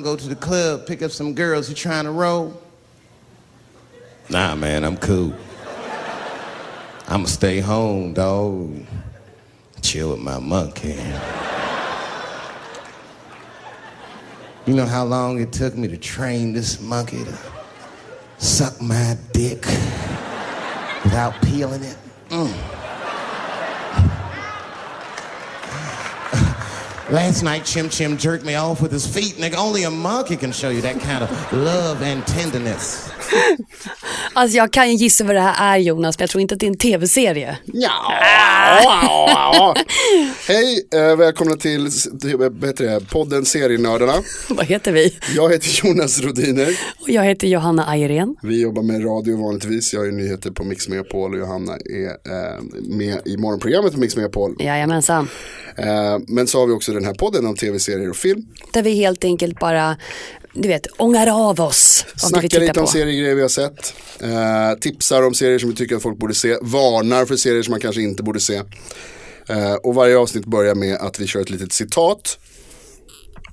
Gonna go to the club, pick up some girls. You trying to roll? Nah, man, I'm cool. I'ma stay home, dog. Chill with my monkey. You know how long it took me to train this monkey to suck my dick without peeling it? Mm. Last night, Chim Chim jerked me off with his feet. Nigga, only a monkey can show you that kind of love and tenderness. Alltså jag kan ju gissa vad det här är Jonas, men jag tror inte att det är en tv-serie. Ja. Hej, eh, välkomna till, till det, podden Serienördarna. vad heter vi? Jag heter Jonas Rodiner. Och jag heter Johanna Ayrén. Vi jobbar med radio vanligtvis. Jag är nyheter på Mix Megapol och Johanna är eh, med i morgonprogrammet på Mix Megapol. Jajamensan. Eh, men så har vi också den här podden om tv-serier och film. Där vi helt enkelt bara, du vet, ångar av oss. Snackar lite om på. seriegrejer vi har sett. Eh, tipsar om serier som vi tycker att folk borde se. Varnar för serier som man kanske inte borde se. Eh, och varje avsnitt börjar med att vi kör ett litet citat.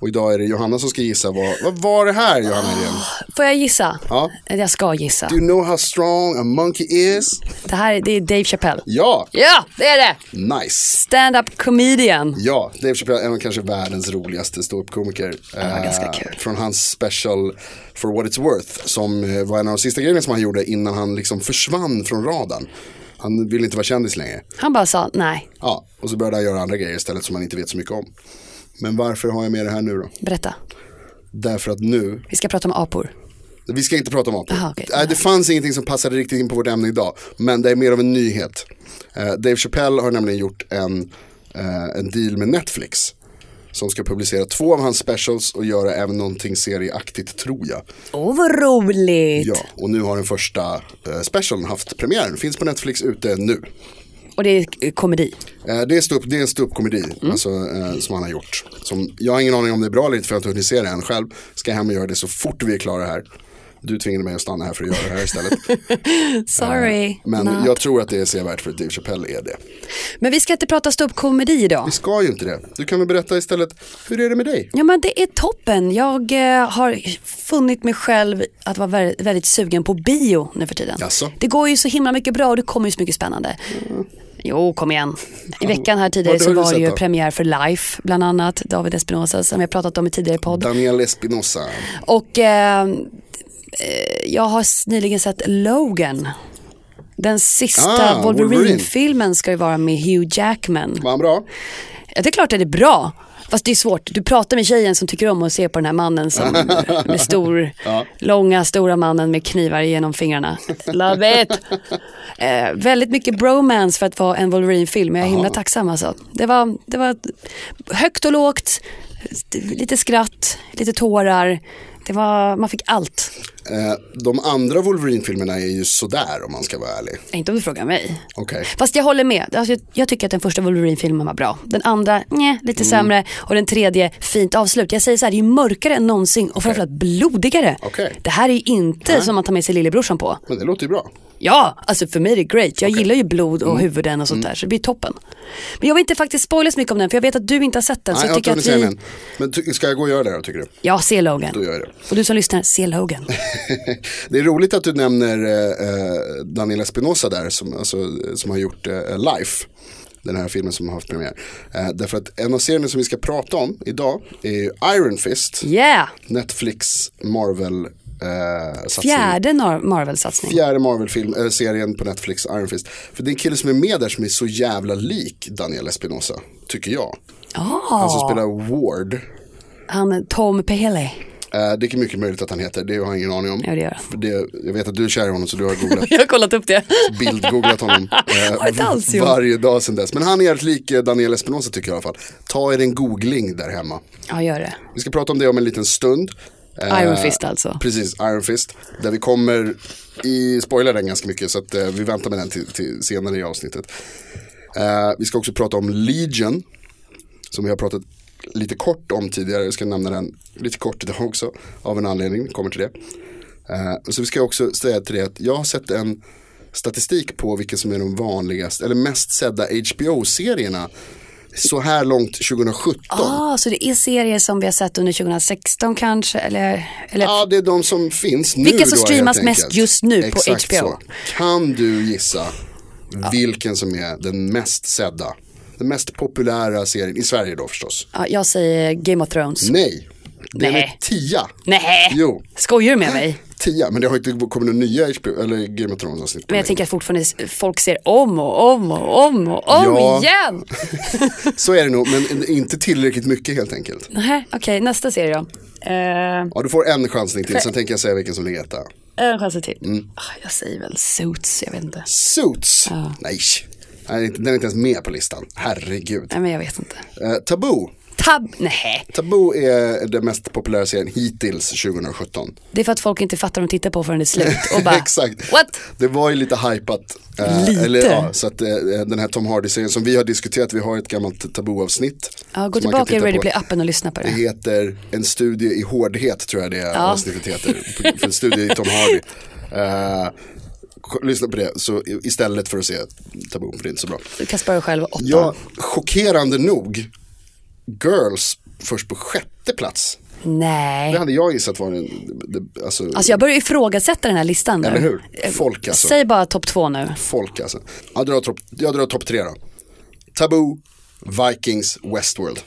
Och idag är det Johanna som ska gissa vad, vad var det här Johanna igen? Får jag gissa? Ja. Jag ska gissa. Do you know how strong a monkey is? Det här det är Dave Chappelle. Ja, Ja, det är det! nice. Stand-up comedian. Ja, Dave Chappelle är kanske världens roligaste ståuppkomiker. var Eh, ganska kul. Från hans special For What It's Worth som eh, var en av de sista grejerna som han gjorde innan han liksom försvann från radarn. Han ville inte vara kändis längre. Han bara sa nej, Ja, och så började han göra andra grejer istället som man inte vet så mycket om. Men varför har jag med det här nu då? berätta. Därför att nu, Vi ska prata om apor. vi ska inte prata om apor. Aha. Nej, det fanns ingenting som passade riktigt in på vårt ämne idag. Men det är mer av en nyhet. Eh, Dave Chappelle har nämligen gjort en, eh, en deal med Netflix. Som ska publicera två av hans specials och göra även någonting serieaktigt tror jag. Åh, vad roligt! Ja, och nu har den första eh, specialen haft premiär. Finns på Netflix ute nu. Och det är eh, komedi. Eh, Det är, ståupp- det är en ståuppkomedi alltså, eh, som han har gjort. Som, jag har ingen aning om det är bra eller inte för jag har inte hunnit se det än själv. Ska hem och göra det så fort vi är klara här. Du tvingade mig att stanna här för att göra det här istället. Sorry. Men not. jag tror att det är sevärt för att Dave Chappelle är det. Men vi ska inte prata ståuppkomedi idag. Vi ska ju inte det. Du kan väl berätta istället, hur är det med dig? Ja men det är toppen. Jag eh, har funnit mig själv att vara väldigt, väldigt sugen på bio nu för tiden. Jaså? Det går ju så himla mycket bra och det kommer ju så mycket spännande. Jo, kom igen. I veckan här tidigare så var det ju premiär för Life, bland annat David Espinosa som vi har pratat om i tidigare podd. Daniel Espinosa. Och eh, eh, jag har nyligen sett Logan. Den sista Ah, Wolverine. Wolverine-filmen ska ju vara med Hugh Jackman. Var han bra? Ja, det är klart att det är bra. Fast det är svårt. Du pratar med tjejen som tycker om att se på den här mannen som, med stor, långa, stora mannen med knivar genom fingrarna. Love it! Eh, väldigt mycket bromance för att vara en Wolverine-film. Jag är himla tacksam alltså. Det var, det var högt och lågt, lite skratt, lite tårar. Det var, man fick allt. Eh, de andra Wolverine-filmerna är ju sådär om man ska vara ärlig. Inte om du frågar mig. Okej. Fast jag håller med. Alltså, jag, tycker att den första Wolverine-filmen var bra. Den andra, nej, lite Mm. sämre. Och den tredje, fint avslut. Jag säger så här, det är ju mörkare än någonsin och framförallt blodigare. Okej. Det här är ju inte som man tar med sig lillebrorsan på. Men det låter ju bra. Ja, alltså för mig är det great. Jag gillar ju blod Mm. och huvuden och sånt där, så det blir toppen. Men jag vill inte faktiskt spoila så mycket om den, för jag vet att du inte har sett den. Nej, så jag tycker att vi... den. Men ty- ska jag gå och göra det då tycker du? Ja, se Logan. Då gör jag det. Och du som lyssnar, se Logan. det är roligt att du nämner eh, eh, Daniel Espinosa där som, alltså, som har gjort eh, Life. Den här filmen som har haft premiär. Eh, därför att en av serierna som vi ska prata om idag är Iron Fist. Yeah! Netflix Marvel eh. Fjärde Marvel-satsning. Fjärde Marvel-film, äh, serien på Netflix, Iron Fist. För det är en kille som är med där som är så jävla lik Daniel Espinosa, tycker jag. Han som spelar Ward. han Tom Pelé. Eh, det är mycket möjligt att han heter, det har jag ingen aning om. Ja, det gör det, jag vet att du är kär i honom så du har googlat, Jag har kollat upp det. bildgooglat honom eh, alls varje dag sedan dess. Men han är jävligt lik eh, Daniel Espinosa tycker jag i alla fall. Ta er en googling där hemma. Ja, gör det. Vi ska prata om det om en liten stund. Eh, Iron Fist alltså. Precis, Iron Fist. Där vi kommer i, spoilar den ganska mycket så att eh, vi väntar med den till, till senare i avsnittet. Eh, vi ska också prata om Legion. Som vi har pratat lite kort om tidigare. Jag ska nämna den lite kort idag också. Av en anledning, kommer till det. Så vi ska också säga till det att jag har sett en statistik på vilka som är de vanligaste, eller mest sedda HBO-serierna så här långt 2017. Ah, så det är serier som vi har sett under 2016 kanske? Eller, eller Ja, det är de som finns nu Vilka som då, streamas mest just nu på Exakt HBO? Så. Kan du gissa vilken som är den mest sedda? Den mest populära serien i Sverige då förstås. ja, jag säger Game of Thrones. Nej, Nej. är tia. Nej, Jo. skojar du med mig? Tia, men det har inte kommit några nya HBO, eller Game of Thrones avsnitt. Men jag tänker att fortfarande folk ser om och om och om och om Ja. igen. Så är det nog, men inte tillräckligt mycket helt enkelt. Nej, Okej, nästa serie då. Eh, Ja, du får en chansning till, sen tänker jag säga vilken som ligger etta. en chans till. Mm. Ah, Jag säger väl Suits, jag vet inte. Suits, nej. Nej, Den är inte ens med på listan, herregud. Nej men jag vet inte. Eh, Taboo, Tab, nej. Taboo är den mest populära serien hittills 2017. Det är för att folk inte fattar de tittar på förrän det är slut. Och bara, Exakt. what? Det var ju lite hypat. eh, Lite? Eller, ja, så att eh, den här Tom Hardy-serien som vi har diskuterat, vi har ett gammalt Taboo-avsnitt. Ja, gå tillbaka i Ready. Play-appen och lyssna på Det det. heter En studie i hårdhet tror jag det avsnittet heter. För en studie i Tom Hardy. Eh, lyssna på det så, istället för att se Taboo, för det är inte så bra. Du kan spara själv åtta. Ja, chockerande nog, Girls först på sjätte plats. Nej. Det hade jag gissat var en, det, alltså, Alltså jag börjar ifrågasätta den här listan nu. Eller hur? Eh, Folk alltså. Säg bara topp två nu. folk alltså. Jag drar topp, tre då. Taboo, Vikings, Westworld.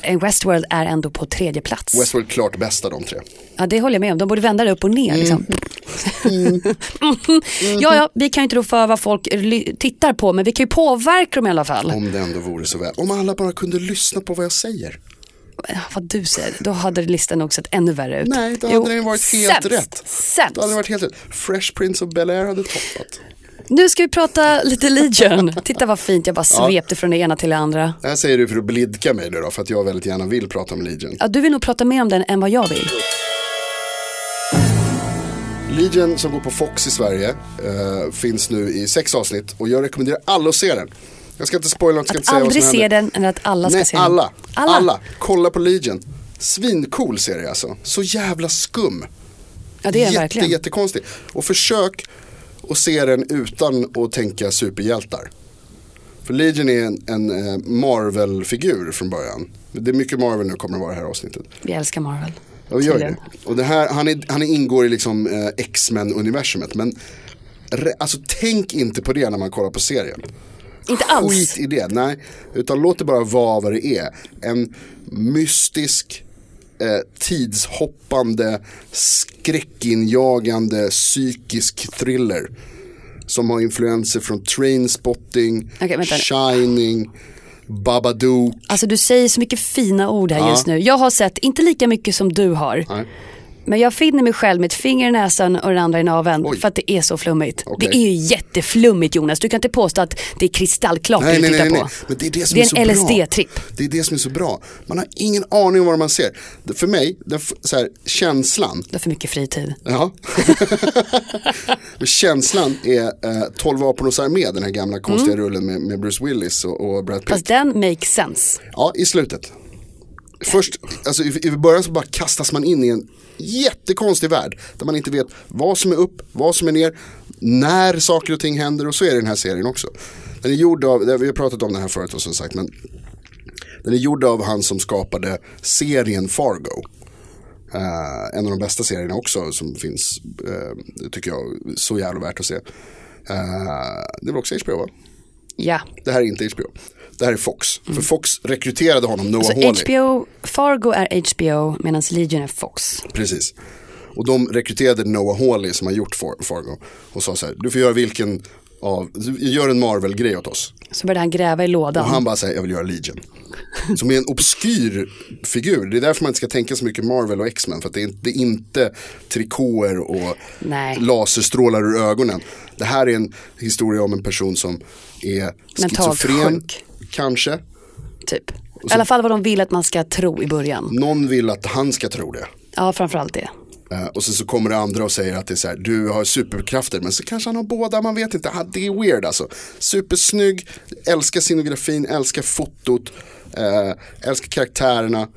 En Westworld är ändå på tredje plats. Westworld klart bäst av de tre. Ja det håller jag med om, de borde vända det upp och ner. Liksom. Mm. ja, ja, vi kan ju inte rå för vad folk tittar på, men vi kan ju påverka dem i alla fall. Om det ändå vore så väl. Om alla bara kunde lyssna på vad jag säger. Ja, Vad du säger, då hade listan nog sett ännu värre ut. Nej, då hade den varit helt sämst, rätt. Sämst. Då hade det varit helt rätt. Fresh Prince of Bel-Air hade toppat. Nu ska vi prata lite Legion. Titta vad fint, jag bara svepte från det ena till det andra. Det här säger du för att blidka mig nu då, för att jag väldigt gärna vill prata om Legion. Ja, du vill nog prata mer om den än vad jag vill. Legion som går på Fox i Sverige eh, finns nu i sex avsnitt och jag rekommenderar alla att se den. Jag ska inte spoila, jag ska inte Att säga vad aldrig som se händer. den eller att alla ska Nej, se den. alla. Alla. alla. Kolla på Legion. Svincool serie alltså. Så jävla skum. Ja, det är Jätte, verkligen. Jättekonstig. Och försök att se den utan att tänka superhjältar. För Legion är en, en eh, Marvel-figur från början. Det är mycket Marvel nu kommer det vara i det här avsnittet. Vi älskar Marvel. Ja, gör det. Och det här, han, är, han ingår i liksom eh, X-Men-universumet. Men re, alltså, tänk inte på det när man kollar på serien. Inte alls. Skit i det, nej. Utan låt det bara vara vad det är. En mystisk, eh, tidshoppande, skräckinjagande, psykisk thriller. Som har influenser från Trainspotting, vänta. Shining, Babadook. Alltså du säger så mycket fina ord här Ja. just nu. Jag har sett, inte lika mycket som du har. Nej. Men jag finner mig själv med ett finger i näsan och den andra i naveln Oj. för att det är så flummigt. Okej. Det är ju jätteflummigt Jonas, du kan inte påstå att det är kristallklart Nej, det du tittar nej, på. nej. Men det är det som Det är, är en. LSD-tripp. Det är det som är så bra. Man har ingen aning om vad man ser. Det- För mig, den, så här, känslan. Du har för mycket fritid. Ja. Men känslan är eh, 12 vapenårs armé, den här gamla konstiga rullen med, med Bruce Willis och, och Brad Pitt. Mm. Fast den makes sense. Ja, i slutet. Först, alltså i, i början så bara kastas man in i en jättekonstig värld. Där man inte vet vad som är upp, vad som är ner, när saker och ting händer och så är det den här serien också. Den är gjord av, vi har pratat om den här förut och som sagt, men den är gjord av han som skapade serien Fargo. Eh, en av de bästa serierna också som finns, uh, tycker jag, så jävla värt att se. Eh, det var också HBO va? Ja. Det här är inte HBO. Det här är Fox. För Fox rekryterade honom, Noah Så Hawley. HBO, Fargo är HBO medan Legion är Fox. Precis. Och de rekryterade Noah Hawley som har gjort Far- Fargo. Och sa så här, du får göra vilken av, gör en Marvel-grej åt oss. Så började han gräva i lådan. Och han bara säger, jag vill göra Legion. Som är en obskyr figur. Det är därför man inte ska tänka så mycket Marvel och X-Men. För att det är, det är inte trikåer och Nej. laserstrålar ur ögonen. Det här är en historia om en person som är Mentalt schizofren. sjuk. Kanske. Typ. I alla fall vad de vill att man ska tro i början. Någon vill att han ska tro det. Ja, framförallt det. Eh, och sen så kommer det andra och säger att det är så här, du har superkrafter, men så kanske han har båda, man vet inte. Ah, det är weird alltså. Supersnygg, älskar scenografin, älskar fotot, eh, älskar karaktärerna,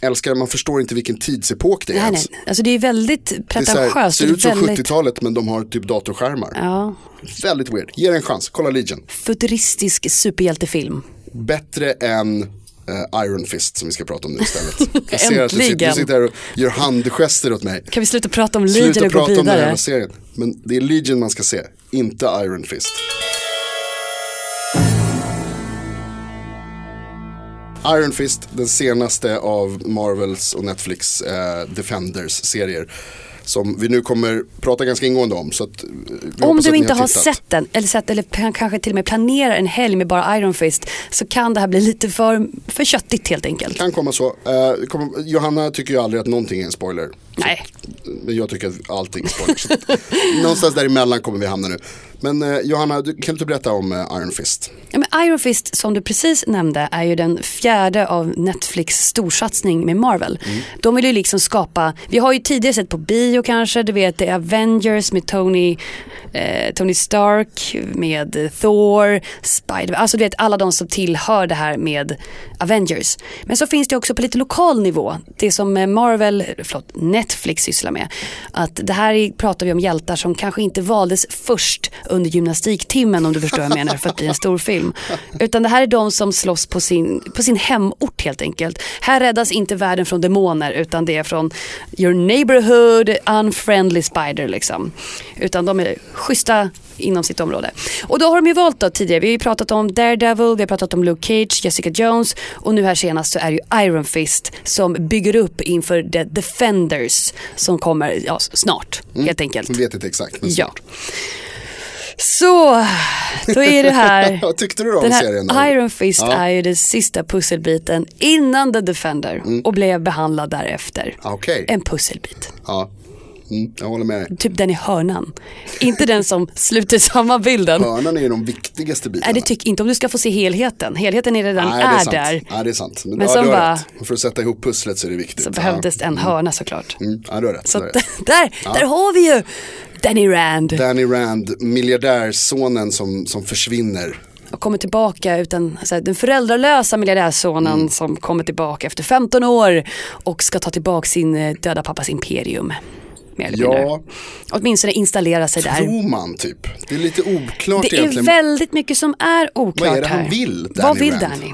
älskar, man förstår inte vilken tidsepok det är Nej, ens. nej. Alltså det är väldigt Det är så här, pretentiöst. ser Det ut som väldigt 70-talet men de har typ datorskärmar. ja, Väldigt weird, ge det en chans, kolla Legion. futuristisk superhjältefilm. Bättre än uh, Iron Fist som vi ska prata om nu istället. Jag ser att du sitter, du sitter här och gör handgester åt mig. Kan vi sluta prata om Sluta Legion och gå prata om den här vidare? serien. Men det är Legion man ska se, inte Iron Fist. Iron Fist, den senaste av Marvels och Netflix eh, Defenders-serier. Som vi nu kommer prata ganska ingående om. Så eh, Om du inte har tittat. sett den, eller, sett, eller kanske till och med planerar en helg med bara Iron Fist, så kan det här bli lite för, för köttigt helt enkelt. Kan komma så. Eh, det kommer, Johanna tycker ju aldrig att någonting är en spoiler. Nej, Men jag tycker att allting är spoiler. Så Någonstans däremellan kommer vi hamna nu. Men eh, Johanna, du, kan du inte berätta om eh, Iron Fist? ja, men Iron Fist som du precis nämnde är ju den fjärde av Netflix storsatsning med Marvel. Mm. De vill ju liksom skapa, vi har ju tidigare sett på bio kanske, du vet det är Avengers med Tony, eh, Tony Stark, med Thor, Spider, alltså du vet alla de som tillhör det här med Avengers. Men så finns det också på lite lokal nivå, det som Marvel, förlåt, Netflix sysslar med. Att det här pratar vi om hjältar som kanske inte valdes först under gymnastiktimmen om du förstår vad jag menar för att bli en stor film. Utan det här är de som slåss på sin, på sin hemort helt enkelt. Här räddas inte världen från demoner utan det är från your neighborhood unfriendly spider liksom. Utan de är schyssta inom sitt område. Och då har de ju valt då tidigare, vi har ju pratat om Daredevil, vi har pratat om Luke Cage, Jessica Jones och nu här senast så är det ju Iron Fist som bygger upp inför The Defenders som kommer ja, snart helt enkelt. Vi vet inte exakt. Men Ja. Så, då är det här. Vad tyckte du om Den här serien? då? Iron Fist Ja. är ju den sista pusselbiten innan The Defender och blev behandlad därefter. Ah, Okej, En pusselbit. ja. Mm, jag håller med dig. Typ den i hörnan. inte den som sluter samman bilden. Hörnan är ju de viktigaste bitarna. Nej det tycker inte om du ska få se helheten. Helheten är redan Nej, är, där. Nej, det är sant. Men, Men ja, sen bara- För att sätta ihop pusslet så är det viktigt. Så Ja. behövdes en hörna såklart. Mm, ja, du har rätt. Så har rätt. där, där har vi ju Danny Rand. Danny Rand, miljardärsonen som, som försvinner. och kommer tillbaka utan alltså, den föräldralösa miljardärsonen Mm. som kommer tillbaka efter 15 år och ska ta tillbaka sin eh, döda pappas imperium. Mer eller mindre. Ja, Åtminstone installera sig där. tror man typ. Det är lite oklart Det är egentligen. väldigt mycket som är oklart Vad är det han här. vill, Danny Vad vill Rand? Danny?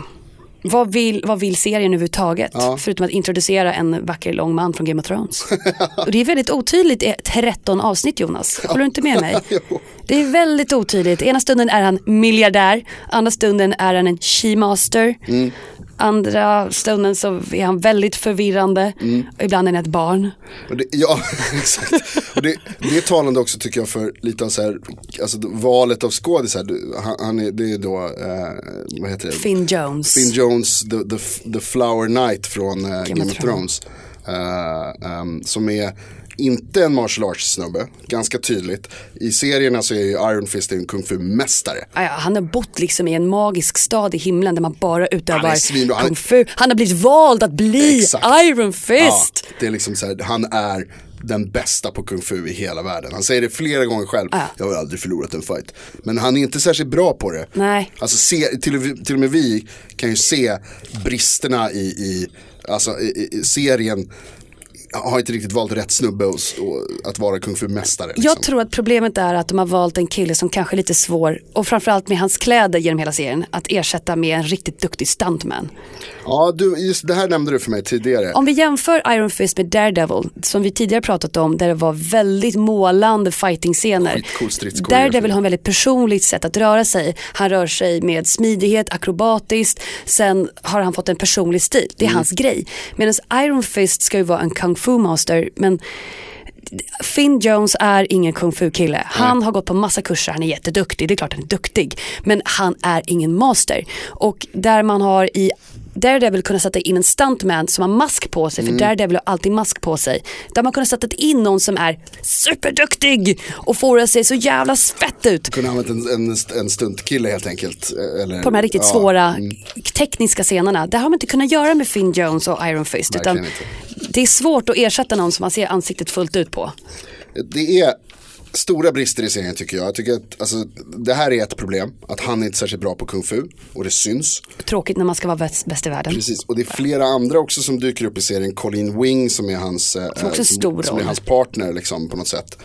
Vad vill, vad vill serien överhuvudtaget? Ja. Förutom att introducera en vacker lång man från Game of Thrones. och det är väldigt otydligt i 13 avsnitt Jonas. Håller du inte med mig? Det är väldigt otydligt. Ena stunden är han miljardär, andra stunden är han en she-master. Mm. Andra stunden så är han väldigt förvirrande. Mm. Ibland är han ett barn. Det, ja, exakt. Och det, det är talande också tycker jag för lite av så här, alltså valet av skådisar. Han, han är, det är då, eh, vad heter det? Finn Jones. Finn Jones, the, the, the Flower Knight från eh, Game, of Thrones. Eh, ehm, som är inte en martial arts snubbe, ganska tydligt. I serierna så är ju Iron Fist en kung fu-mästare. Ja, han har bott liksom i en magisk stad i himlen där man bara utövar är- kung fu. Han har blivit vald att bli Exakt. Iron Fist. Ja, det är liksom så här, han är den bästa på kung fu i hela världen. Han säger det flera gånger själv. Ja. Jag har aldrig förlorat en fight. Men han är inte särskilt bra på det. Nej. Alltså se, till, och- till och med vi kan ju se bristerna i, i, alltså, i, i serien. Har inte riktigt valt rätt snubbe och, och att vara kung fu-mästare. Liksom. Jag tror att problemet är att de har valt en kille som kanske är lite svår och framförallt med hans kläder genom hela serien att ersätta med en riktigt duktig stuntman. Ja, du, just det här nämnde du för mig tidigare. Om vi jämför Iron Fist med Daredevil som vi tidigare pratat om där det var väldigt målande fighting-scener. Daredevil har en väldigt personligt sätt att röra sig. Han rör sig med smidighet, akrobatiskt. Sen har han fått en personlig stil. Det är Mm. hans grej. Medan Iron Fist ska ju vara en kung fu master. Men Finn Jones är ingen kung fu kille. Han har gått på massa kurser, han är jätteduktig, det är klart han är duktig. Men han är ingen master. Och där man har i Daredevil kunnat sätta in en stuntman som har mask på sig, för Daredevil har alltid mask på sig. Där man kunnat sätta in någon som är superduktig och får det se så jävla fett ut. Kunde använt en, en, en stuntkille helt enkelt. Eller, På de här riktigt ja, svåra mm. tekniska scenerna. Det har man inte kunnat göra med Finn Jones och Iron Fist. Utan det är svårt att ersätta någon som man ser ansiktet fullt ut på. Det är stora brister i serien tycker jag. Jag tycker att alltså, det här är ett problem. Att han är inte särskilt bra på kung fu. Och det syns. Tråkigt när man ska vara bäst, bäst i världen. Precis. Och det är flera andra också som dyker upp i serien. Colin Wing som är hans, eh, en stor som, som är hans partner liksom, på något sätt.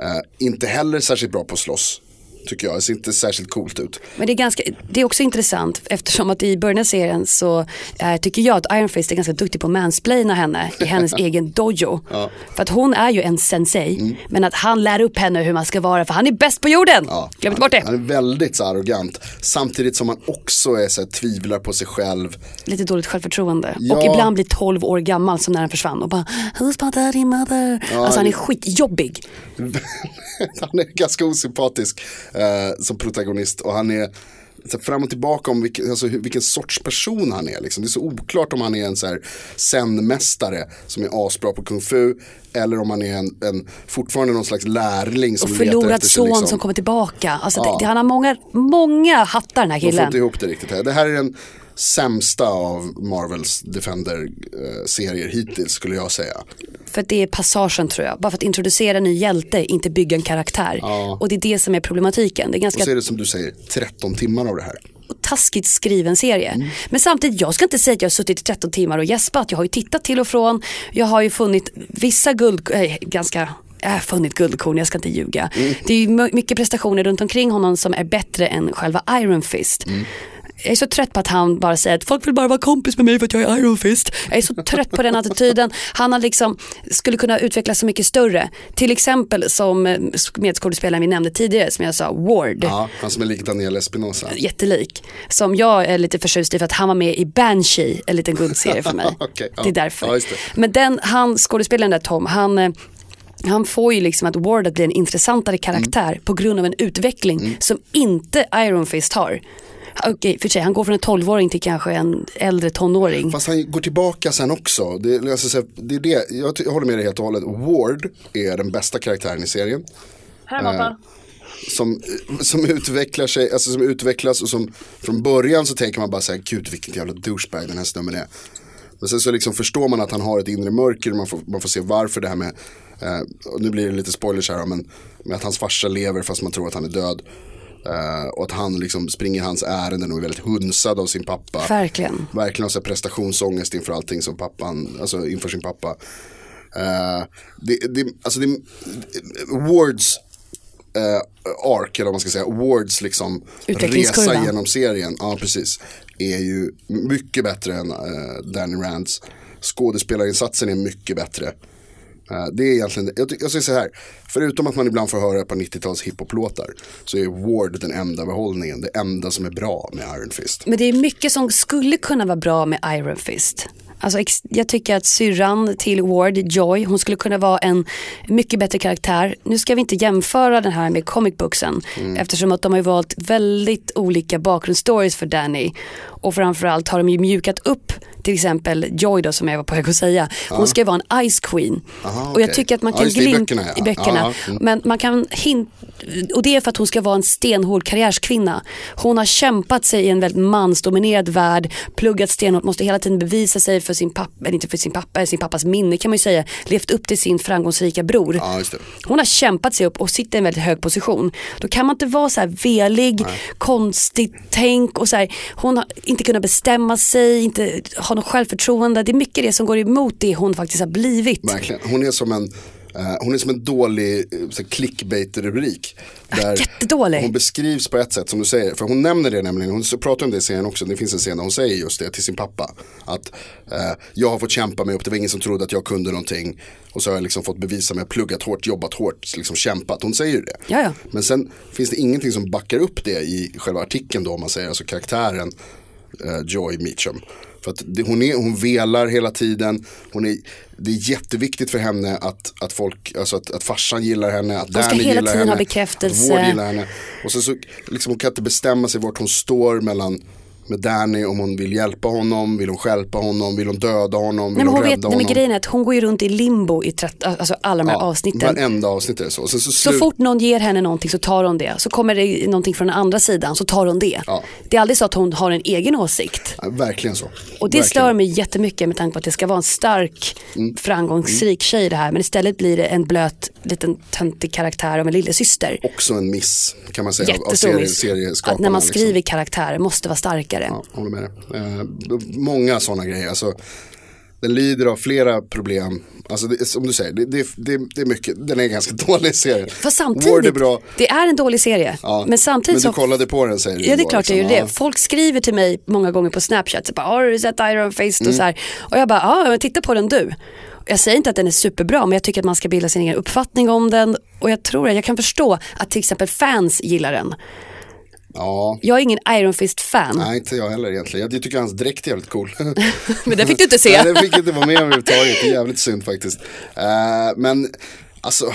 Eh, inte heller särskilt bra på att slåss. Tycker jag. Det ser inte särskilt coolt ut. Men det är, ganska, det är också intressant eftersom att i början av serien så äh, tycker jag att Iron Fist är ganska duktig på att mansplaina henne i hennes egen dojo. Ja. För att hon är ju en sensei men att han lär upp henne hur man ska vara för han är bäst på jorden. Ja, Glöm inte bort det. Han är väldigt så arrogant. Samtidigt som han också är så här, tvivlar på sig själv. Lite dåligt självförtroende. Ja. Och ibland blir 12 år gammal som när han försvann och bara Who's my daddy mother? alltså han är skitjobbig. han är ganska osympatisk eh, som protagonist och han är så fram och tillbaka om vilken, alltså, vilken sorts person han är. Liksom. Det är så oklart om han är en zen-mästare som är asbra på kung fu eller om han är en, en fortfarande någon slags lärling som Och letar förlorad efter sig. son Liksom. som kommer tillbaka. Alltså Ja. det, han har många, många hattar den här De får killen. inte ihop det riktigt här. Det här är den sämsta av Marvels Defender-serier hittills skulle jag säga. För att det är passagen tror jag. Bara för att introducera en ny hjälte, inte bygga en karaktär. Och det är det som är problematiken. Det är Och ganska så är det som du säger, 13 timmar av det här. taskigt skriven serie. Mm. Men samtidigt, jag ska inte säga att jag har suttit i 13 timmar och gäspat. Jag har ju tittat till och från. Jag har ju funnit vissa guld, äh, ganska äh, funnit guldkorn, jag ska inte ljuga. Mm. Det är mycket prestationer runt omkring honom som är bättre än själva Iron Fist. Mm. Jag är så trött på att han bara säger att folk vill bara vara kompis med mig för att jag är Iron Fist. Jag är så trött på den attityden. Han har liksom, skulle kunna utvecklas så mycket större. Till exempel som eh, medskådespelaren vi nämnde tidigare, som jag sa, Ward Ja, han som är lik Daniel Espinosa. jättelik. Som jag är lite förtjust i för att han var med i Banshee, en liten guldserie för mig. Okej, ja. Det är därför. Ja, det. Men den, han, skådespelaren där Tom, han, eh, han får ju liksom att Ward att bli en intressantare karaktär Mm. på grund av en utveckling som inte Iron Fist har. Okej, för sig, han går från en 12-åring till kanske en äldre tonåring. Fast han går tillbaka sen också. Det, alltså, det är det. Jag, jag håller med dig helt och hållet. Ward är den bästa karaktären i serien. Här Som, som utvecklar sig, alltså som utvecklas och som från början så tänker man bara så här, gud vilken jävla douchebag den här snubben är. Men sen så liksom förstår man att han har ett inre mörker, man får, man får se varför det här med, eh, och nu blir det lite spoilers här men med att hans farsa lever fast man tror att han är död. Eh, och att han liksom springer hans ärenden och är väldigt hunsad av sin pappa. Verkligen. Verkligen har så prestationsångest inför allting som pappan, alltså inför sin pappa. Eh, det, det, alltså det, Wards eh, ark, eller vad man ska säga, Wards liksom resa genom serien, ja precis, är ju mycket bättre än eh, Danny Rands. Skådespelarinsatsen är mycket bättre. Eh, det är egentligen, jag, jag säger så här, förutom att man ibland får höra ett par 90-tals hiphop-låtar så är Ward den enda behållningen, det enda som är bra med Iron Fist. Men det är mycket som skulle kunna vara bra med Iron Fist. Alltså, jag tycker att syrran till Ward, Joy, hon skulle kunna vara en mycket bättre karaktär. Nu ska vi inte jämföra den här med comic booksen eftersom att de har valt väldigt olika bakgrundsstories för Danny. Och framförallt har de ju mjukat upp till exempel Joy då som jag var på väg att säga. Hon ska ju vara en Ice Queen. Aha, Och jag tycker att man Ja, kan just det, i glimta böckerna, ja. i böckerna. Ja, mm. Men man kan hint och det är för att hon ska vara en stenhård karriärskvinna. Hon har kämpat sig i en väldigt mansdominerad värld, pluggat stenhårt, måste hela tiden bevisa sig för sin pappa, eller inte för sin pappa, sin pappas minne kan man ju säga, levt upp till sin framgångsrika bror. Ja. Hon har kämpat sig upp och sitter i en väldigt hög position. Då kan man inte vara så här velig, konstigt tänk och så här, hon har inte kunnat bestämma sig, inte ha något självförtroende. Det är mycket det som går emot det hon faktiskt har blivit. Verkligen. Hon är som en, eh, hon är som en dålig eh, clickbait-rubrik. Där jättedålig. Hon beskrivs på ett sätt som du säger. För hon nämner det nämligen, hon pratar om det i serien också. Det finns en scen där hon säger just det till sin pappa. Att eh, jag har fått kämpa mig upp, det var ingen som trodde att jag kunde någonting. Och så har jag liksom fått bevisa mig, pluggat hårt, jobbat hårt, liksom kämpat. Hon säger ju det. Ja, ja. Men sen finns det ingenting som backar upp det i själva artikeln då, om man säger, alltså karaktären Joy Meacham. För att det, hon, är, hon velar hela tiden, hon är, det är jätteviktigt för henne att, att folk, alltså att, att farsan gillar henne, att ska Danny hela gillar tiden henne, ha bekräftelse. att gillar henne. Och sen så, liksom hon kan inte bestämma sig vart hon står mellan med Danny om hon vill hjälpa honom, vill hon stjälpa honom, vill hon döda honom, vill Nej, men hon hon vet, rädda men honom. grejen är att hon går ju runt i limbo i trett, alltså alla de här avsnitten. Varenda avsnitt är det så. Så, Så slut- fort någon ger henne någonting så tar hon det. Så kommer det någonting från den andra sidan så tar hon det. Ja. Det är aldrig så att hon har en egen åsikt. Ja, verkligen så. Och det verkligen. stör mig jättemycket med tanke på att det ska vara en stark, Mm. framgångsrik tjej det här. Men istället blir det en blöt, liten töntig karaktär av en lillasyster. Också en miss kan man säga av- av Jättestor serie, miss. Att när man liksom. skriver karaktärer måste vara starkare. Ja, håller med dig. Eh, många sådana grejer. Alltså, Den lider av flera problem. Alltså det, som du säger, det, det, det, är mycket, den är en ganska dålig serie. För Ward är samtidigt, bra. det är en dålig serie. Ja. Men samtidigt Men så du kollade på den säger du Ja det är klart jag liksom. gör Ja. det. Folk skriver till mig många gånger på Snapchat, så bara, har du sett Iron Fist Mm. och så här. Och jag bara, ja men titta på den du. Jag säger inte att den är superbra men jag tycker att man ska bilda sin egen uppfattning om den. Och jag tror att jag kan förstå att till exempel fans gillar den. Ja, Jag är ingen Iron Fist-fan. nej inte jag heller egentligen. Jag tycker hans dräkt är jävligt cool. Men det fick du inte se. Nej, den fick inte vara med överhuvudtaget. Det är jävligt synd faktiskt. Eh, men alltså,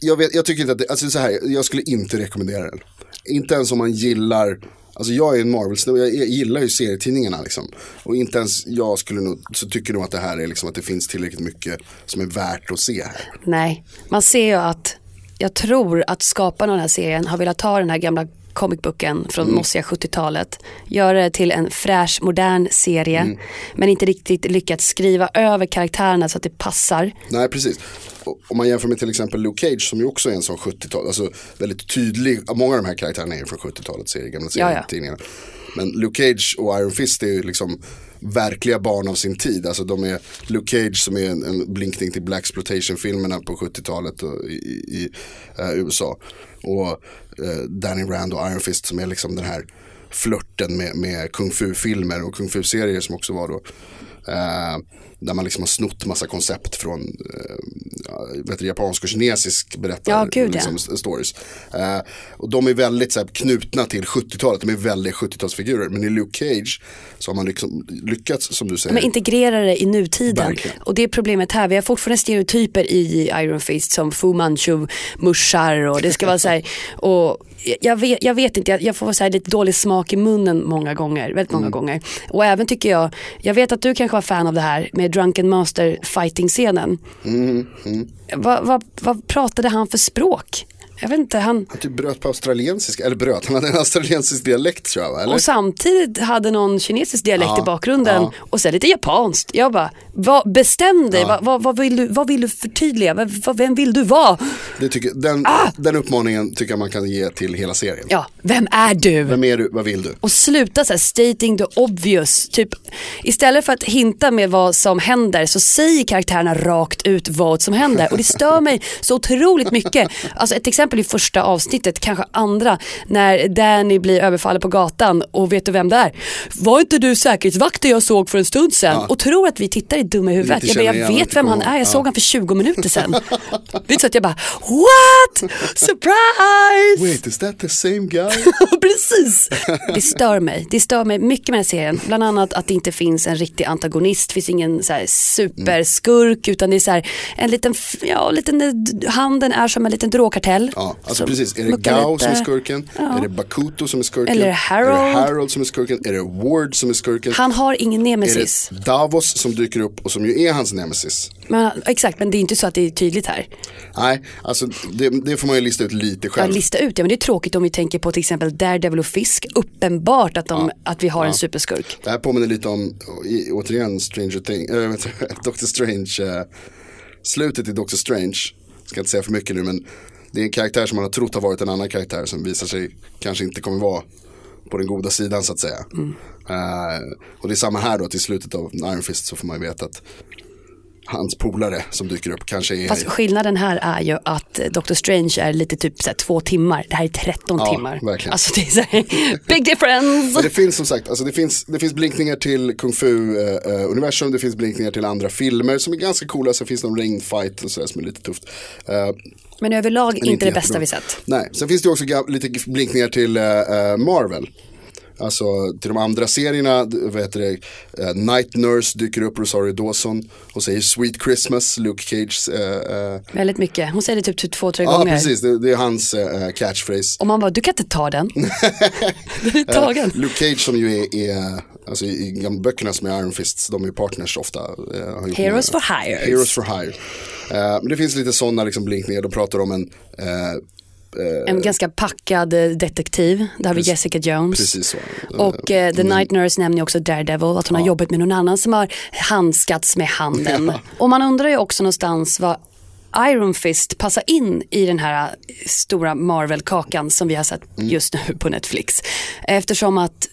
jag, vet, jag tycker inte att det, alltså så här, jag skulle inte rekommendera den. Inte ens om man gillar, alltså jag är en Marvel-snubbe, jag, jag gillar ju serietidningarna liksom. Och inte ens jag skulle nog, så tycker nog att det här är liksom att det finns tillräckligt mycket som är värt att se här. Nej, man ser ju att jag tror att skaparna av den här serien har velat ta den här gamla comicbooken från Mm. mossiga 70-talet, göra det till en fräsch, modern serie, Mm. men inte riktigt lyckats skriva över karaktärerna så att det passar. Nej, precis. Om man jämför med till exempel Luke Cage som ju också är en sån 70-tal, alltså väldigt tydlig, många av de här karaktärerna är från 70-talet, serie, gamla Ja, ja. serietidningarna. Men Luke Cage och Iron Fist är ju liksom verkliga barn av sin tid. Alltså de är Luke Cage som är en, en blinkning till Black filmerna på 70-talet och i, i, i eh, USA. Och eh, Danny Rand och Iron Fist som är liksom den här flörten med, med kung fu-filmer och kung fu-serier som också var då. Eh, där man liksom har snott massa koncept från ja, vet du, japansk och kinesisk berättar, Ja, gud, ja. liksom, s- stories. Eh, och de är väldigt så här, knutna till 70-talet, de är väldigt 70-talsfigurer. Men i Luke Cage så har man liksom lyckats, som du säger. Men integrera det i nutiden. Verkligen. Och det är problemet här. Vi har fortfarande stereotyper i Iron Fist som Fu Manchu muschar och det ska vara så här. Och jag vet, jag vet inte, jag, jag får så här lite dålig smak i munnen många gånger. Väldigt många gånger. Och även tycker jag, jag vet att du kanske var fan av det här med Drunken Master fighting-scenen. Vad, vad, vad pratade han för språk? Jag vet inte, han... Han typ bröt på australiensiska, eller bröt, han hade en australiensisk dialekt tror jag? Eller? Och samtidigt hade någon kinesisk dialekt Ja, i bakgrunden ja. och sen lite japanskt. Jag bara, vad, bestäm dig, Ja. vad, vad, vad, vill du, vad vill du förtydliga, vad, vad, vem vill du vara? Det tycker, den, Ah! den uppmaningen tycker jag man kan ge till hela serien. Ja, vem är du? Vem är du, vad vill du? Och sluta så här, stating the obvious. Typ, istället för att hinta med vad som händer så säger karaktärerna rakt ut vad som händer. Och det stör mig så otroligt mycket. Alltså ett exempel i första avsnittet, kanske andra, när Danny blir överfallen på gatan och vet du vem det är? Var inte du säkerhetsvakten jag såg för en stund sedan? Och tror att vi tittar i dumma huvudet. Jag, bara, jag vet vem han är, jag jag. såg han för 20 minuter sedan. Det är så att jag bara, what? Surprise! Wait, is that the same guy? Precis. Det stör mig. Det stör mig mycket med den serien. Bland annat att det inte finns en riktig antagonist. Det finns ingen så här superskurk utan det är så här en liten, ja, liten, handen är som en liten drogkartell. Ja, alltså precis. Är det Gao lite. som är skurken? Ja. Är det Bakuto som är skurken? Eller Harold? Är det Harold som är skurken? Är det Ward som är skurken? Han har ingen är nemesis. det Davos som dyker upp och som ju är hans nemesis? Men, exakt, men det är inte så att det är tydligt här. Nej, alltså det, det får man ju lista ut lite Jag själv. lista ut det, men det är tråkigt om vi tänker på till exempel Daredevil och Fisk. Uppenbart att, de, att vi har en superskurk. Det här påminner lite om, återigen, Stranger Things, äh, Doctor Strange, eh, slutet i Doctor Strange, ska inte säga för mycket nu men det är en karaktär som man har trott har varit en annan karaktär som visar sig kanske inte kommer vara på den goda sidan så att säga. Eh, och det är samma här då, till slutet av Iron Fist så får man ju veta att hans polare som dyker upp kanske är Fast skillnaden här är ju att Doctor Strange är lite typ så här, två timmar. Det här är 13 Ja, timmar. verkligen. Alltså det är så här, big difference. Men det finns som sagt, alltså det, finns, det finns blinkningar till Kung Fu-universum, det finns blinkningar till andra filmer som är ganska coola, så finns det någon regnfight och sådär som är lite tufft. Eh, Men överlag men inte det jättebra. bästa vi sett. Nej, sen finns det också lite blinkningar till eh, Marvel. Alltså till de andra serierna, vad heter det, eh, Night Nurse dyker upp, Rosario Dawson och säger Sweet Christmas, Luke Cages, eh, eh, Väldigt mycket. Hon säger det typ, två, tre ja gånger. precis, det, det är hans catchphrase. Och man bara, du kan inte ta den. den är tagen. Luke Cage som ju är, är alltså i, i gamla böckerna som är Iron Fists, de är partners ofta. eh, Heroes många- for hire. Heroes for hire. Eh, men det finns lite sådana liksom blinkningar, de pratar om en, eh, En ganska packad eh, detektiv. Där har vi Jessica Jones. precis så. Och eh, The Night Nurse nämner också Daredevil, att hon har jobbat med någon annan som har handskats med handen. Och man undrar ju också någonstans vad Iron Fist passar in i den här eh, stora Marvel-kakan som vi har sett Mm. just nu på Netflix. Eftersom att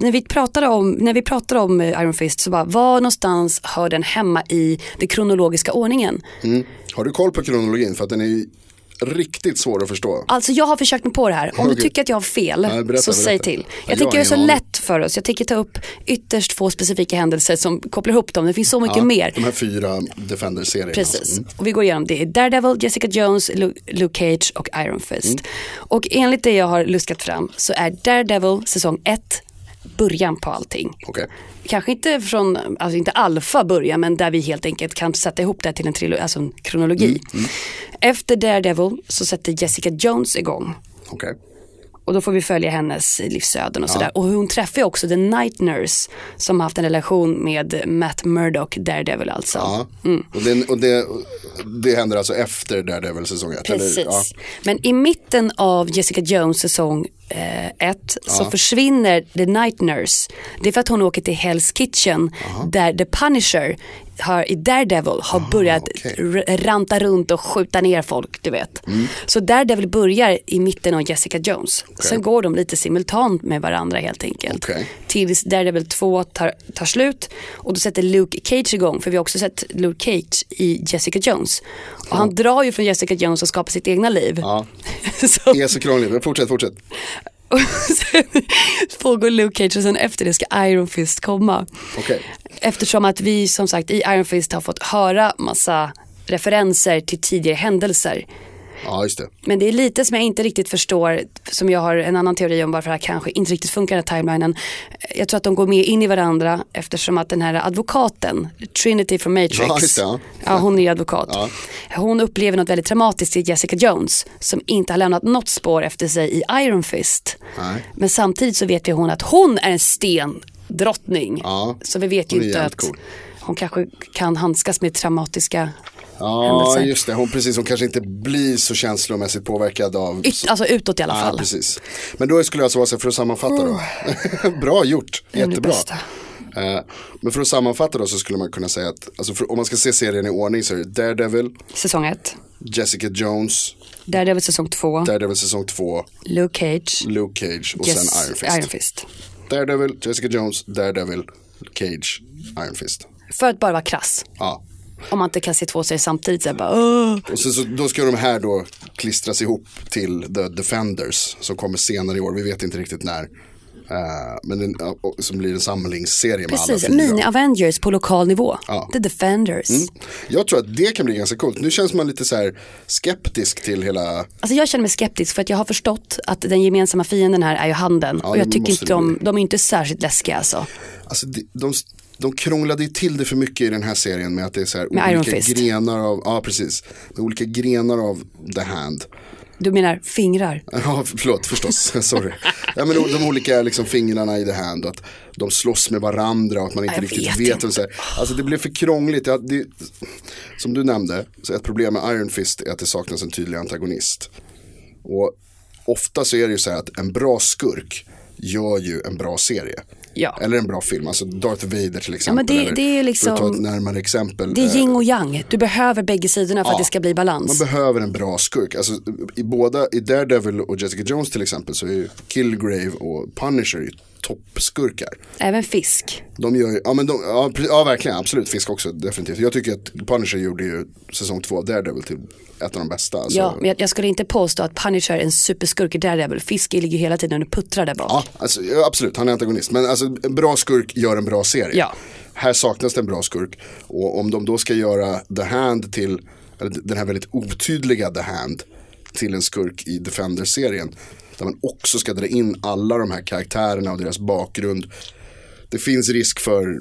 när vi pratade om, när vi pratade om eh, Iron Fist så bara, var någonstans hör den hemma i den kronologiska ordningen? Mm. Har du koll på kronologin? För att den är riktigt svår att förstå. Alltså jag har försökt mig på det här. Om du tycker att jag har fel Ja, berätta, så säg berätta. till. Ja, Jag jag tänker göra så lätt för oss. Jag tänker ta upp ytterst få specifika händelser som kopplar ihop dem. Det finns så mycket Ja, mer. De här fyra Defender-serierna. Precis. alltså. Mm. Och vi går igenom det. är Daredevil, Jessica Jones, Lu- Luke Cage och Iron Fist. Mm. Och enligt det jag har luskat fram så är Daredevil säsong 1 början på allting. Okej. Kanske inte från, alltså inte alfa början men där vi helt enkelt kan sätta ihop det till en, trilo- alltså en kronologi. Mm, Efter Daredevil så sätter Jessica Jones igång. Okej. Och då får vi följa hennes livsöden och sådär. Och hon träffar ju också The Night Nurse som har haft en relation med Matt Murdock, Daredevil alltså. Ja. Mm. Och, det, och det, det händer alltså efter Daredevil säsong 1? Precis. Ja. Men i mitten av Jessica Jones säsong 1 så försvinner The Night Nurse. Det är för att hon åker till Hell's Kitchen där The Punisher har, i Daredevil har börjat Ah, okej. r- ranta runt och skjuta ner folk, du vet. Så Daredevil börjar i mitten av Jessica Jones. Sen går de lite simultant med varandra helt enkelt. Okej. Tills Daredevil 2 tar, tar slut och då sätter Luke Cage igång. För vi har också sett Luke Cage i Jessica Jones. Och han drar ju från Jessica Jones och skapar sitt egna liv. Ja. så, Det är så krångligt, fortsätt, fortsätt. Och sen pågår Luke Cage och sen efter det ska Iron Fist komma. Okej. Eftersom att vi som sagt i Iron Fist har fått höra massa referenser till tidigare händelser. Ja, just det. Men det är lite som jag inte riktigt förstår, som jag har en annan teori om varför det här kanske inte riktigt funkar den här timelinen. Jag tror att de går mer in i varandra eftersom att den här advokaten, Trinity från Matrix, Ja, det, ja. ja, hon är advokat. Hon upplever något väldigt traumatiskt i Jessica Jones som inte har lämnat något spår efter sig i Iron Fist. Nej. Men samtidigt så vet vi hon att hon är en stendrottning. Ja, Så vi vet ju inte att cool. hon kanske kan handskas med traumatiska Ja, händelser. just det. Hon, precis, hon kanske inte blir så känslomässigt påverkad av... Yt, alltså utåt i alla Ja, fall. precis. Men då skulle jag alltså vara så för att sammanfatta då. Bra gjort, jättebra. Eh, men för att sammanfatta då så skulle man kunna säga att, alltså för, om man ska se serien i ordning så är det Daredevil, Säsong 1. Jessica Jones, Daredevil säsong 2. Daredevil säsong 2, Luke Cage. Luke Cage och Yes, sen Iron Fist. Iron Fist. Daredevil, Jessica Jones, Daredevil, Cage, Iron Fist. För att bara vara krass. Ja. Om man inte kan se två serier samtidigt så bara Åh! Och sen så, då ska de här då klistras ihop till The Defenders som kommer senare i år. Vi vet inte riktigt när. Eh, men ja, och- som blir en samlingsserie med Precis, alla fyra. mini-Avengers på lokal nivå. Ja. Mm. The Defenders. Jag tror att det kan bli ganska coolt. Nu känns man lite så här skeptisk till hela, Alltså jag känner mig skeptisk för att jag har förstått att den gemensamma fienden här är ju handeln. och jag tycker inte de, de är inte särskilt läskiga alltså. alltså de, de, de krånglade ju till det för mycket i den här serien med att det är så här Med olika grenar av, ja precis, med olika grenar av The Hand. Du menar fingrar? Ja, förlåt förstås, sorry. Ja, men de, olika liksom, fingrarna i hand och att de slåss med varandra och att man inte Jag riktigt vet vet. inte. här. Alltså det blev för krångligt. Ja, det, som du nämnde, så ett problem med Iron Fist är att det saknas en tydlig antagonist. Och ofta så är det ju så här att en bra skurk gör ju en bra serie. Ja. Eller en bra film, alltså Darth Vader till exempel. men det- det är ju För att ta ett liksom- närmare exempel. Det är eh, yin och yang. Du behöver bägge sidorna för att det ska bli balans. man behöver en bra skurk. Alltså, i, båda, I Daredevil och Jessica Jones till exempel så är ju Killgrave och Punisher toppskurkar. Även fisk. De gör ju, ja men de, ja, ja verkligen, absolut, Fisk också definitivt. Jag tycker att Punisher gjorde ju säsong två av Daredevil till ett av de bästa. Alltså, Ja, men jag, jag skulle inte påstå att Punisher är en superskurk i Daredevil. Fisk ligger ju hela tiden och puttrar där bak. Ja, alltså, absolut, han är antagonist. Men alltså, en bra skurk gör en bra serie. Ja. Här saknas det en bra skurk. Och om de då ska göra The Hand till, eller den här väldigt otydliga The Hand till en skurk i Defender-serien. Där man också ska dra in alla de här karaktärerna och deras bakgrund. Det finns risk för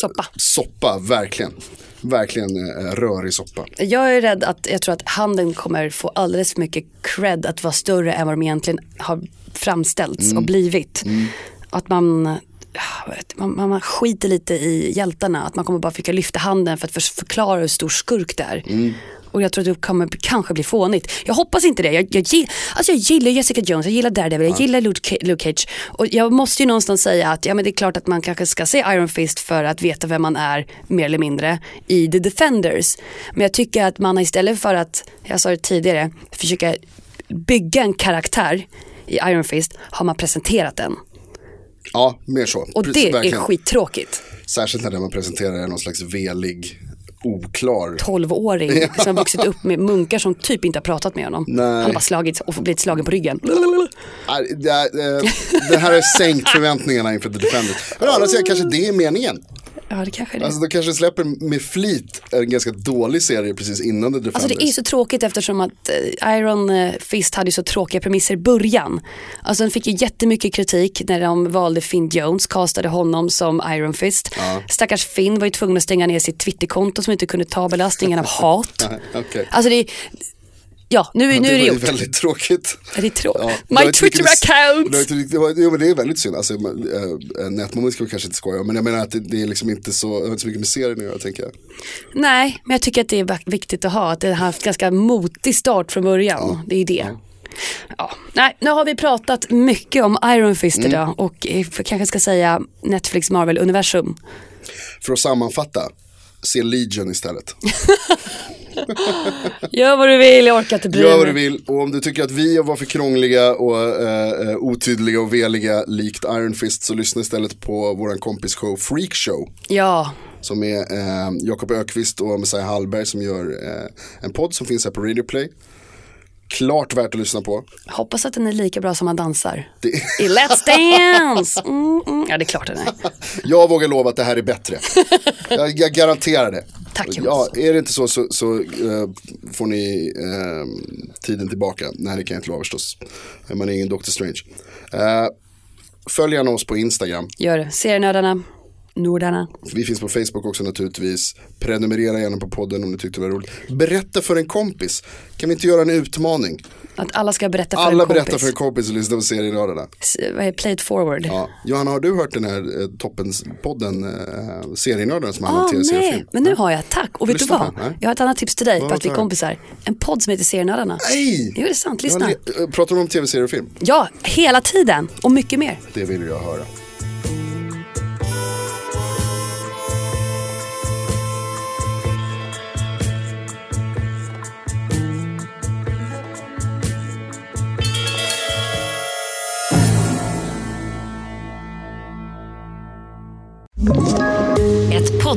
Soppa. soppa, verkligen. Verkligen eh, rörig soppa. Jag är rädd att jag tror att handeln kommer få alldeles för mycket cred att vara större än vad de egentligen har framställts Mm. och blivit. Att man, vet, man, man, skiter lite i hjältarna. Att man kommer bara försöka lyfta handen för att för, förklara hur stor skurk det är. Mm. Och jag tror att det kommer kanske bli fånigt. Jag hoppas inte det. Jag, jag, alltså jag gillar Jessica Jones, jag gillar Daredevil, jag gillar Luke Luke Cage. Och jag måste ju någonstans säga att ja, men det är klart att man kanske ska se Iron Fist för att veta vem man är mer eller mindre i The Defenders. Men jag tycker att man istället för att, jag sa det tidigare, försöka bygga en karaktär i Iron Fist har man presenterat den. Ja, mer så. Och Precis, det är verkligen. skittråkigt. Särskilt när det man presenterar är någon slags velig, oklar. 12-åring som har vuxit upp med munkar som typ inte har pratat med honom. Nej. Han bara slagits och blivit slagen på ryggen. Det, är, eh, det här har sänkt förväntningarna inför The Defenders. Men å andra sidan kanske det är meningen. Ja, det kanske är det. Alltså de kanske släpper med flit en ganska dålig serie precis innan The Defenders. Alltså det är så tråkigt eftersom att eh, Iron eh, Fist hade så tråkiga premisser i början. Alltså den fick ju jättemycket kritik när de valde Finn Jones, castade honom som Iron Fist. Stackars Finn var ju tvungen att stänga ner sitt Twitterkonto som inte kunde ta belastningen av hat. Okej. Alltså det är, ja nu, nu är det var ju gjort. väldigt tråkigt. Är det tråkigt? Ja, det My Twitter mycket account! det det Jo men det är väldigt synd, alltså, äh, Netmoment ska vi kanske inte skoja om, men jag menar att det, det är liksom inte så, det har inte så mycket med serien att göra tänker jag. Nej, men jag tycker att det är viktigt att ha, att det har haft ganska motig start från början. Det är det. Ja. Nej, nu har vi pratat mycket om Iron Fist Mm. idag och eh, kanske ska säga Netflix Marvel-universum. För att sammanfatta, se Legion istället. Gör vad du vill, jag orkar inte bry Gör vad du mig. vill och om du tycker att vi var för krångliga och eh, eh, otydliga och veliga likt Iron Fist så lyssna istället på våran kompis show Freak Show. Ja, Som är eh, Jakob Ökvist och Messiah Hallberg som gör eh, en podd som finns här på Radio Play. Klart värt att lyssna på. hoppas att den är lika bra som man dansar. Det, I Let's Dance! Mm, mm. Ja, det är klart den är. jag vågar lova att det här är bättre. Jag, jag garanterar det. Tack, Jonas. Ja, är det inte så så, så eh, får ni eh, tiden tillbaka. Nej, det kan jag inte lova förstås. Man är ingen Doctor Strange. Eh, följ gärna oss på Instagram. Gör det. Serienördarna, Nordarna. Vi finns på Facebook också naturligtvis. Prenumerera gärna på podden om ni tyckte det var roligt. Berätta för en kompis. Kan vi inte göra en utmaning? Att alla ska berätta för Alla en kompis. berättar för en kompis och lyssnar på serienördarna. Play it forward. Ja. Johanna, har du hört den här eh, toppens-podden, eh, serienördarna som Ah, handlar om tv-serier och nej, film? men nu har jag, tack. Och vet Lyssna du vad? Jag har ett annat tips till dig, för att vi är kompisar. En podd som heter Serienördarna. Nej! Jo, det är sant. Lyssna. eh, Pratar de om tv-serier och film? Ja, hela tiden. Och mycket mer. Det vill jag höra.